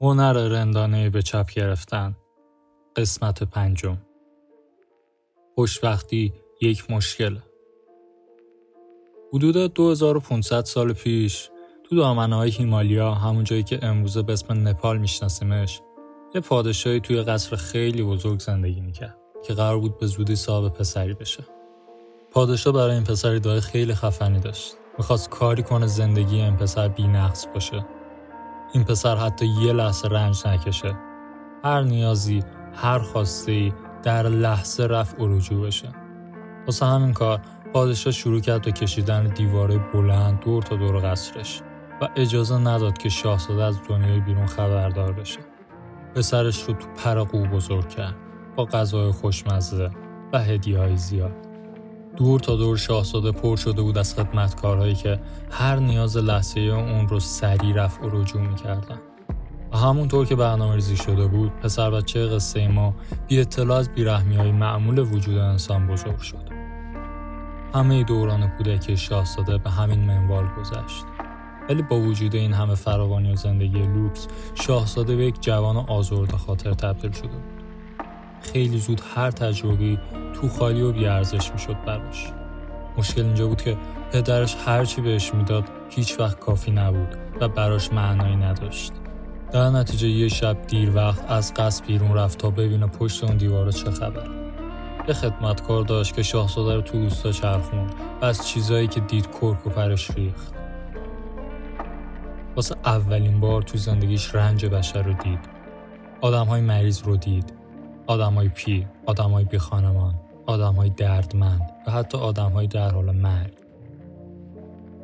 هنر رندانه به چپ گرفتن. قسمت پنجم. خوشبختی یک مشکل. حدود 2500 سال پیش تو دامنه های هیمالیا همون جایی که امروزه به اسم نپال میشناسیمش یه پادشاهی توی قصر خیلی بزرگ زندگی می‌کرد که قرار بود به زودی صاحب پسری بشه. پادشاه برای این پسر ایده خیلی خفنی داشت. می‌خواست کاری کنه زندگی این پسر بینقص باشه. این پسر حتی یه لحظه رنج نکشه. هر نیازی هر خواسته در لحظه رفع و رجوع بشه. واسه همین کار پادشاه شروع کرد به کشیدن دیواره بلند دور تا دور قصرش و اجازه نداد که شاهزاده از دنیای بیرون خبردار بشه. پسرش رو تو پر بزرگ کرد با غذای خوشمزه و هدیه های زیاد. دور تا دور شاهزاده پر شده بود از خدمتکارهایی که هر نیاز لحظه اون رو سریع رفع و رجوع می‌کردن. و همونطور که برنامه ریزی شده بود پسر بچه قصه ما بی اطلاع از بیرحمی های معمول وجود انسان بزرگ شد. همه دوران کودکی شاهزاده به همین منوال گذشت. ولی با وجود این همه فراوانی و زندگی لوکس شاهزاده به یک جوان آزرده خاطر تبدیل شده بود. خیلی زود هر تجربی تو خالی و بیارزش می‌شد براش. مشکل اینجا بود که پدرش هرچی بهش می‌داد هیچ وقت کافی نبود و براش معنایی نداشت. در نتیجه یه شب دیر وقت از قصد بیرون رفت تا ببینه پشت اون دیواره چه خبر. یه خدمتکار داشت که شاهزاده رو تو روستا چرخون و از چیزایی که دید کرک و پرش ریخت. واسه اولین بار تو زندگیش رنج بشر رو دید. آدم های مریض رو دید. های پیر، های بی خانمان، های دردمند و حتی های در حال مرگ.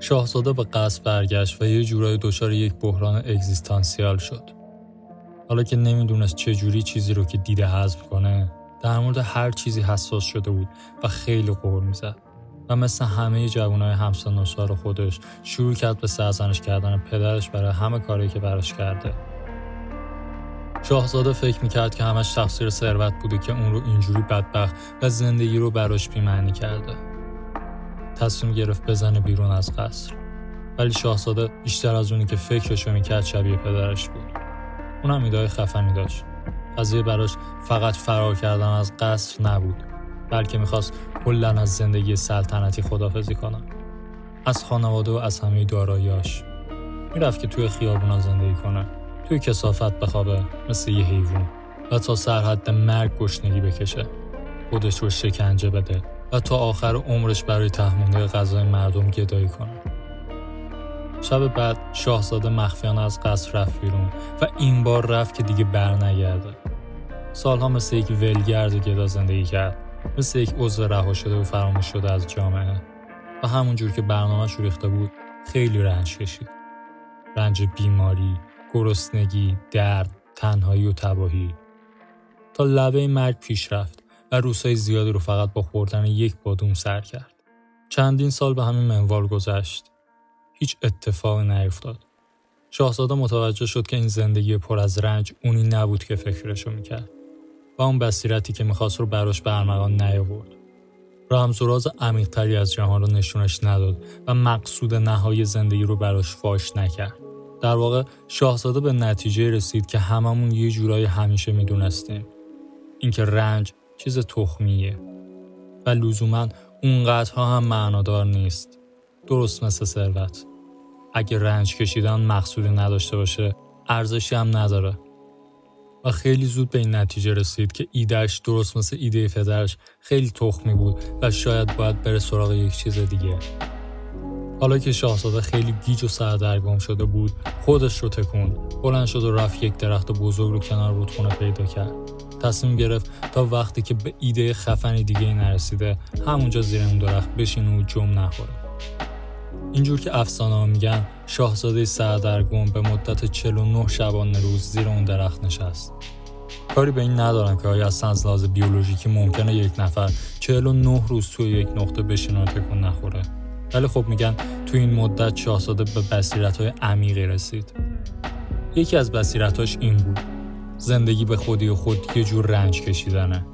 شاهزاده به قصد برگشت و یه جورایی دچار یک بحران اگزیستانسیال شد. حالا که نمی‌دونست چه جوری چیزی رو که دیده حذف کنه، در مورد هر چیزی حساس شده بود و خیلی قور می‌زد. و مثل همه جوانای همسن و خودش شروع کرد به سرزنش کردن پدرش برای همه کاری که براش کرده شاهزاده فکر می‌کرد که همش تقصیر ثروت بوده که اون رو اینجوری بدبخت و زندگی رو براش بیمعنی کرده. تصمیم گرفت بزنه بیرون از قصر. ولی شاهزاده بیشتر از اونی که فکرشو می‌کرد شبیه پدرش بود. اونم ایدای خفنی داشت. قضیه براش فقط فرار کردن از قصر نبود. بلکه می‌خواست کلا از زندگی سلطنتی خدافزی کنه. از خانواده و از همه داراییاش. می‌رفت که توی خیابونا زندگی کنه. توی کسافت بخوابه مثل یه حیوان و تا سرحد مرگ گشنگی بکشه. خودش رو شکنجه بده و تا آخر عمرش برای تحمل غذای مردم گدایی کنه. شب بعد شاهزاده مخفیانه از قصر رفت بیرون و این بار رفت که دیگه بر نگرده. سالها مثل یک ولگرد گدا زندگی کرد مثل یک عضو رها شده و فراموش شده از جامعه. و همونجور که برنامهش ریخته بود خیلی رنج کشید. رنج بیماری گرسنگی، درد، تنهایی و تباهی تا لبه مرگ پیش رفت و روزهای زیادی رو فقط با خوردن یک بادوم سر کرد. چندین سال به همین منوال گذشت. هیچ اتفاقی نیفتاد. شاهزاده متوجه شد که این زندگی پر از رنج اونی نبود که فکرشو می‌کرد و اون بصیرتی که می‌خواست رو براش به ارمغان نیاورد. رمز و راز عمیقتری از جهان رو نشونش نداد و مقصود نهایی زندگی رو براش فاش نکرد. در واقع شاهزاده به نتیجه رسید که هممون یه جورایی همیشه می‌دونستیم. اینکه رنج چیز تخمیه و لزوما اونقدرها هم معنادار نیست. درست مثل ثروت. اگه رنج کشیدن مقصودی نداشته باشه ارزشی هم نداره. و خیلی زود به این نتیجه رسید که ایدهش درست مثل ایده پدرش خیلی تخمی بود و شاید باید بره سراغ یک چیز دیگه. حالا که شاهزاده خیلی گیج و سردرگم شده بود خودش رو تکوند بلند شد و رفت یک درخت بزرگ رو کنار رودخونه پیدا کرد. تصمیم گرفت تا وقتی که به ایده خفنی دیگه نرسیده همونجا زیر اون درخت بشینه و جم نخوره. اینجور که افسانه ها میگن شاهزاده سردرگم به مدت 49 شبانه روز زیر اون درخت نشست. کاری به این ندارن که آیا اصلا از لحاظ بیولوژیکی ممکنه یک نفر 49 روز توی یک نقطه بشینه و تکون نخوره. ولی خب میگن تو این مدت شاهزاده به بصیرت های عمیقی رسید. یکی از بصیرتاش این بود. زندگی به خودی و خود یه جور رنج کشیدنه.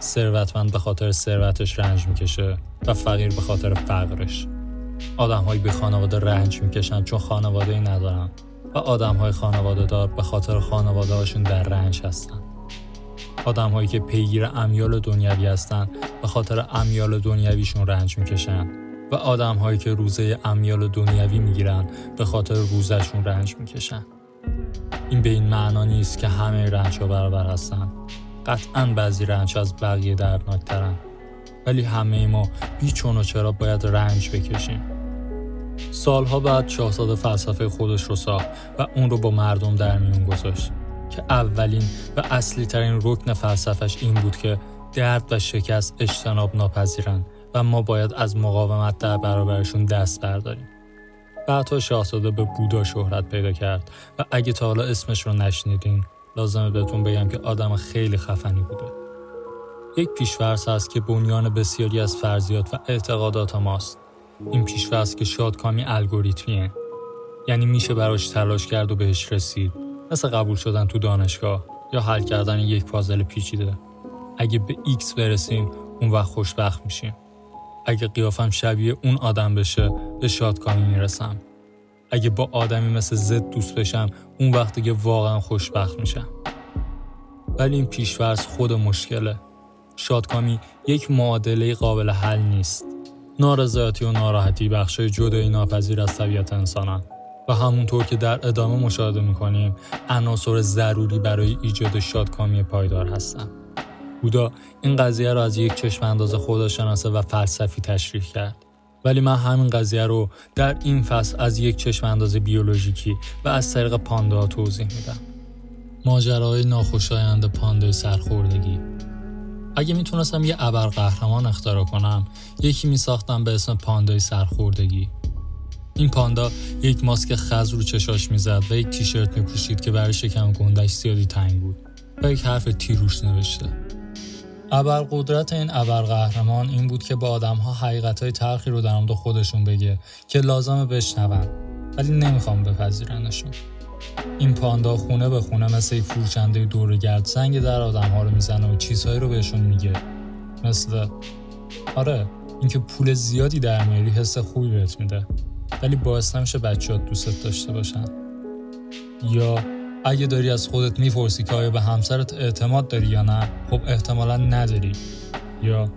ثروتمند به خاطر ثروتش رنج می‌کشه و فقیر به خاطر فقرش. آدم به خانواده رنج می‌کشن چون خانواده ای ندارن و آدم های خانواده دار به خاطر خانواده هاشون در رنج هستن. آدم هایی که پیگیر امیال دنیوی هستن به خاطر امیال دنیویشون رنج می‌کشن. و آدم هایی که روزه امیال دنیوی می‌گیرن به خاطر روزشون رنج می‌کشن. این به این معنا نیست که همه رنج ها برابر هستن. قطعا بعضی رنج از بقیه دردناکترن. ولی همه ما بیچون و چرا باید رنج بکشیم. سالها بعد شاهزاده فلسفه خودش رو ساخت و اون رو با مردم در میون گذاشت که اولین و اصلی ترین رکن فلسفش این بود که درد و شکست اجتناب ناپذیرن و ما باید از مقاومت در برابرشون دست برداریم. بعدها شاهزاده به بودا شهرت پیدا کرد و اگه تا حالا اسمش رو نشنیدین لازمه بهتون بگم که آدم خیلی خفنی بوده. یک پیشورس هست که بنیان بسیاری از فرضیات و اعتقادات ماست. این پیشورس که شادکامی الگوریتمیه. یعنی میشه براش تلاش کرد و بهش رسید. مثل قبول شدن تو دانشگاه یا حل کردن یک پازل پیچیده. اگه به X برسیم اون وقت خوشبخت میشیم. اگه قیافم شبیه اون آدم بشه به شادکامی می‌رسم. اگه با آدمی مثل زد دوست بشم اون وقت دیگه واقعا خوشبخت میشم. ولی این پیشورز خود مشکله. شادکامی یک معادله قابل حل نیست. نارضایتی و ناراحتی بخشای جدایی ناپذیر از طبیعت انسانن و همونطور که در ادامه مشاهده می‌کنیم عناصر ضروری برای ایجاد شادکامی پایدار هستند. بودا این قضیه را از یک چشم انداز خداشناسه و فلسفی تشریح کرد. ولی من همین قضیه رو در این فصل از یک چشم انداز بیولوژیکی و از طریق پاندا توضیح میدم. ماجرای ناخوشایند پاندای سرخوردگی اگه می‌تونستم یه ابر قهرمان اختراع کنم یکی میساختم به اسم پاندای سرخوردگی این پاندا یک ماسک خز رو چشاش می‌زد و یک تیشرت میپوشید که برای شکم گندش زیادی تنگ بود و یک حرف تیروش نوشته قدرت این ابر قهرمان این بود که با آدم ها حقیقت های تلخی رو در مورد خودشون بگه که لازم بشنون ولی نمی‌خوام بپذیرنشون. این پاندا خونه به خونه مثل فروشنده گرد سنگ در آدم ها رو می‌زنه و چیزهایی رو بهشون میگه. مثل آره اینکه پول زیادی در میاری حس خوبی بهت میده ولی باعث نمیشه بچه دوست داشته باشن. یا اگه داری از خودت می‌پرسی که آیا به همسرت اعتماد داری یا نه خب احتمالا نداری. یا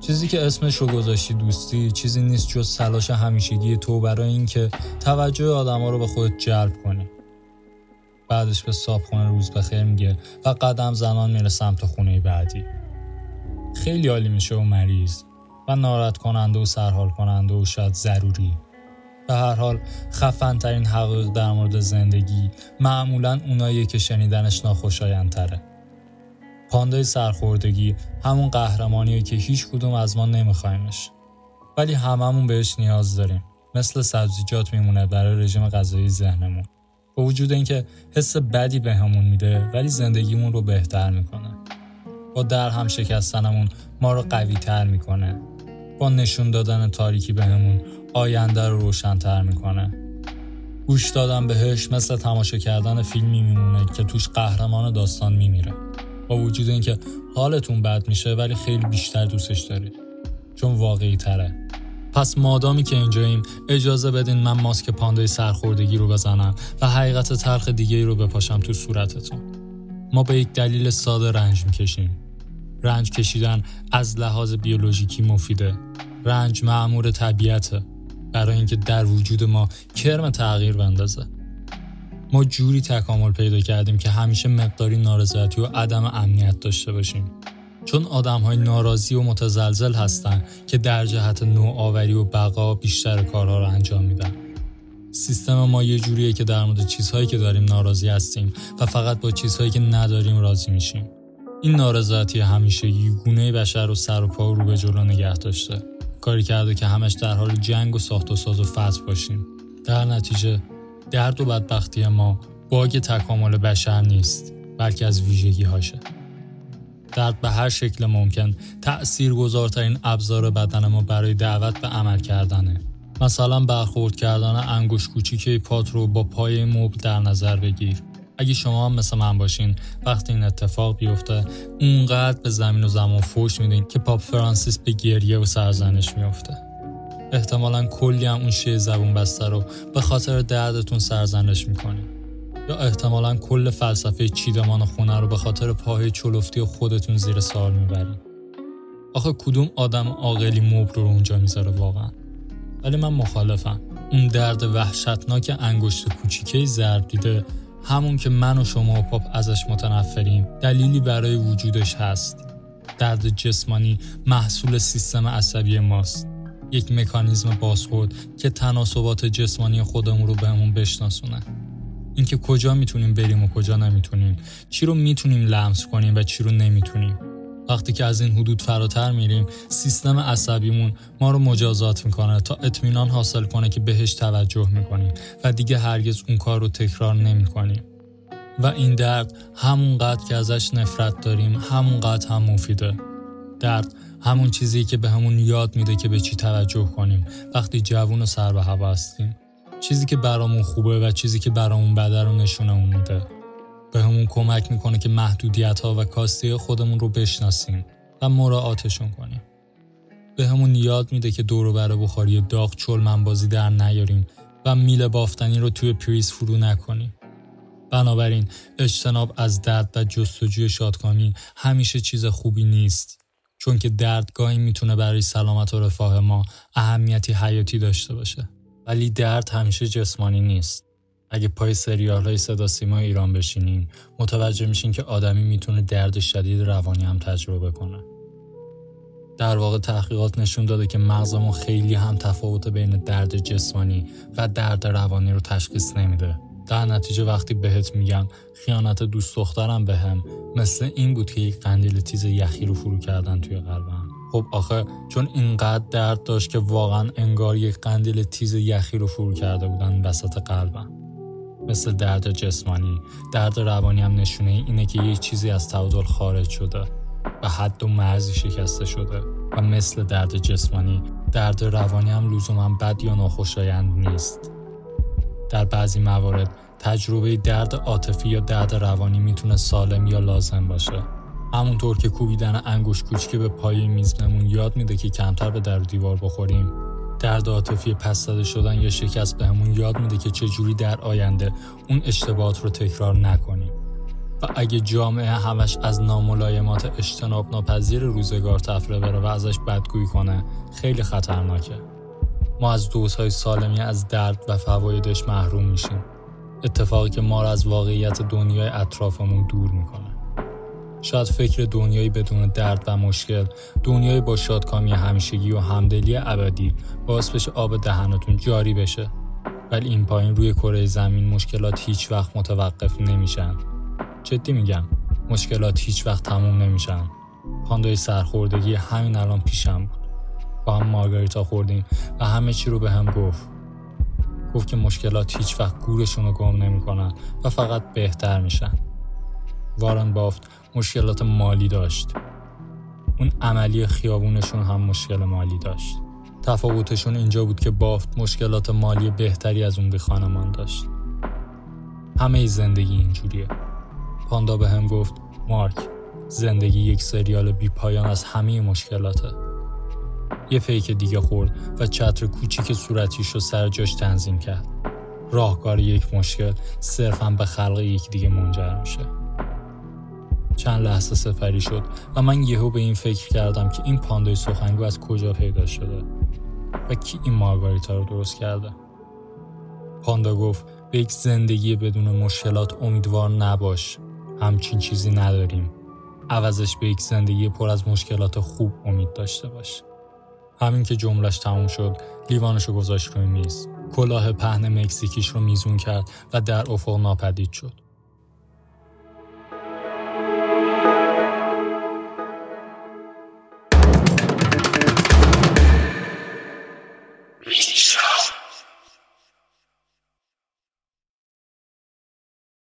چیزی که اسمش رو گذاشتی دوستی چیزی نیست جز سلاش همیشگی تو برای اینکه توجه آدما رو به خودت جلب کنی. بعدش به صابخونه روز بخیر میگه و قدم زنان میره سمت خونه بعدی. خیلی عالی میشه و مریض و ناراحت کننده و سرحال کننده و شاید ضروری. به هر حال خفن ترین حقایق در مورد زندگی معمولا اونایی که شنیدنش ناخوشایندتره. پاندای سرخوردگی همون قهرمانیه که هیچ کدوم از ما نمیخوایمش ولی هممون بهش نیاز داریم. مثل سبزیجات میمونه برای رژیم غذایی ذهنمون. با وجود اینکه حس بدی بهمون میده ولی زندگیمون رو بهتر می‌کنه. با در هم شکستنمون ما رو قوی تر می‌کنه. نشون دادن تاریکی بهمون آینده رو روشنتر می‌کنه. گوش دادن بهش مثل تماشا کردن فیلمی میمونه که توش قهرمان داستان میمیره. با وجود اینکه حالتون بد میشه ولی خیلی بیشتر دوستش دارید. چون واقعی تره پس مادامی که اینجاییم اجازه بدین من ماسک پاندای سرخوردگی رو بزنم و حقیقت تلخ دیگه رو بپاشم تو صورتتون. ما به یک دلیل ساده رنج می‌کشیم. رنج کشیدن از لحاظ بیولوژیکی مفیده رنج معمور طبیعته برای اینکه در وجود ما کرم تغییر بندازه ما جوری تکامل پیدا کردیم که همیشه مقداری نارضایتی و عدم امنیت داشته باشیم چون آدم های ناراضی و متزلزل هستند که در جهت نوآوری و بقا بیشتر کارها رو انجام میدن. سیستم ما یه جوریه که در مورد چیزهایی که داریم ناراضی هستیم و فقط با چیزهایی که نداریم راضی میشیم. این نارضایتی همیشه گونه بشر رو سر و پا رو به جلو نگه داشته. کاری کرده که همش در حال جنگ و ساخت و ساز و فتح باشیم. در نتیجه درد و بدبختی ما باگ تکامل بشر نیست بلکه از ویژگی هاشه. درد به هر شکل ممکن تأثیر گذارترین ابزار بدن ما برای دعوت به عمل کردنه. مثلا برخورد کردن انگوش کوچیک پات رو با پای مبل در نظر بگیر. اگه شما هم مثل من باشین وقتی این اتفاق بیفته اونقدر به زمین و زمان فوش میدین که پاپ فرانسیس به گریه و سرزنش میفته. احتمالا کلی هم اون شیه زبون بسته رو به خاطر دردتون سرزنش می‌کنین. یا احتمالا کل فلسفه چیدمان خونه رو به خاطر پاهای چلفتی خودتون زیر سوال می‌برید آخه کدوم آدم عاقلی مبر رو اونجا می‌ذاره واقعا ولی من مخالفم اون درد وحشتناک انگشت کوچیکه ضرب دیده همون که من و شما و پاپ ازش متنفریم. دلیلی برای وجودش هست. درد جسمانی محصول سیستم عصبی ماست. یک مکانیزم بازخورد که تناسبات جسمانی خودمون رو بهمون بشناسونه. اینکه کجا می‌تونیم بریم و کجا نمی‌تونیم. چی رو می‌تونیم لمس کنیم و چی رو نمی‌تونیم. وقتی که از این حدود فراتر میریم سیستم عصبیمون ما رو مجازات می‌کنه تا اطمینان حاصل کنه که بهش توجه می‌کنیم و دیگه هرگز اون کار رو تکرار نمی‌کنیم. و این درد همونقدر که ازش نفرت داریم همونقدر هم مفیده. درد همون چیزی که به همون یاد میده که به چی توجه کنیم وقتی جوون و سر به هوا هستیم. چیزی که برامون خوبه و چیزی که برامون بده رو نشونمون میده. به همون کمک می‌کنه که محدودیت ها و کاستی خودمون رو بشناسیم و مراعاتشون کنیم. به همون یاد میده که دورو بر بخاری داغ چل منبازی در نیاریم و میل بافتنی رو توی پریز فرو نکنیم. بنابراین اجتناب از درد و جستجوی شادکامی همیشه چیز خوبی نیست چون که دردگاهی می‌تونه برای سلامت و رفاه ما اهمیتی حیاتی داشته باشه. ولی درد همیشه جسمانی نیست. اگه پای سریال های صدا سیما ایران بشینین متوجه میشین که آدمی می‌تونه درد شدید روانی هم تجربه کنه. در واقع تحقیقات نشون داده که مغزمون خیلی هم تفاوت بین درد جسمانی و درد روانی رو تشخیص نمیده. در نتیجه وقتی بهت میگم خیانت دوست دخترم بهم به مثل این بود که یک قندیل تیز یخی رو فرو کردن توی قلبم. خب آخه چون اینقدر درد داشت که واقعا انگار یک قندیل تیز یخی رو فرو کرده بودن وسط قلبم. مثل درد جسمانی. درد روانی هم نشونه اینه که یه چیزی از تعادل خارج شده و حد و مرزی شکسته شده و مثل درد جسمانی درد روانی هم لزوما بد یا ناخوشایند نیست. در بعضی موارد تجربه درد عاطفی یا درد روانی می‌تونه سالم یا لازم باشه. همونطور که کوبیدن انگوش کوچکی به پای میزنمون یاد میده که کمتر به در دیوار بخوریم. درد عاطفی پس داده شدن یا شکست بهمون یاد میده که چجوری در آینده اون اشتباهات رو تکرار نکنیم. و اگه جامعه همش از ناملایمات اجتناب ناپذیر روزگار تفره بره و ازش بدگویی کنه خیلی خطرناکه. ما از دوزهای سالمی از درد و فوایدش محروم میشیم. اتفاقی که ما را از واقعیت دنیای اطرافمون دور می‌کنه. شاید فکر دنیایی بدون درد و مشکل دنیای با شادکامی همیشگی و همدلی ابدی باعث بشه آب دهنتون جاری بشه. ولی این پایین روی کره زمین مشکلات هیچ وقت متوقف نمیشن. جدی میگم مشکلات هیچ وقت تموم نمیشن. پاندای سرخوردگی همین الان پیشم بود. با هم مارگاریتا خوردیم و همه چی رو به هم گفت. گفت که مشکلات هیچ وقت گورشون رو گم نمی‌کنن و فقط بهتر میشن. وارن بافت مشکلات مالی داشت. اون عملی خیابونشون هم مشکل مالی داشت. تفاوتشون اینجا بود که بافت مشکلات مالی بهتری از اون بی خانمان داشت. همه زندگی اینجوریه. پاندا به هم گفت مارک زندگی یک سریال بی پایان از همه مشکلاته. یه پیک دیگه خورد و چتر کوچیک صورتیش رو سر جاش تنظیم کرد. راهکار یک مشکل صرفا به خلق یک دیگه منجر میشه. چند لحظه سفری شد و من یهو به این فکر کردم که این پاندای سخنگو از کجا پیدا شده و کی این مارگاریتا رو درست کرده. پاندا گفت به یک زندگی بدون مشکلات امیدوار نباش همچین چیزی نداریم. عوضش به یک زندگی پر از مشکلات خوب امید داشته باش. همین که جملش تموم شد لیوانش رو گذاشت روی میز. کلاه پهن مکزیکیش رو میزون کرد و در افق ناپدید شد.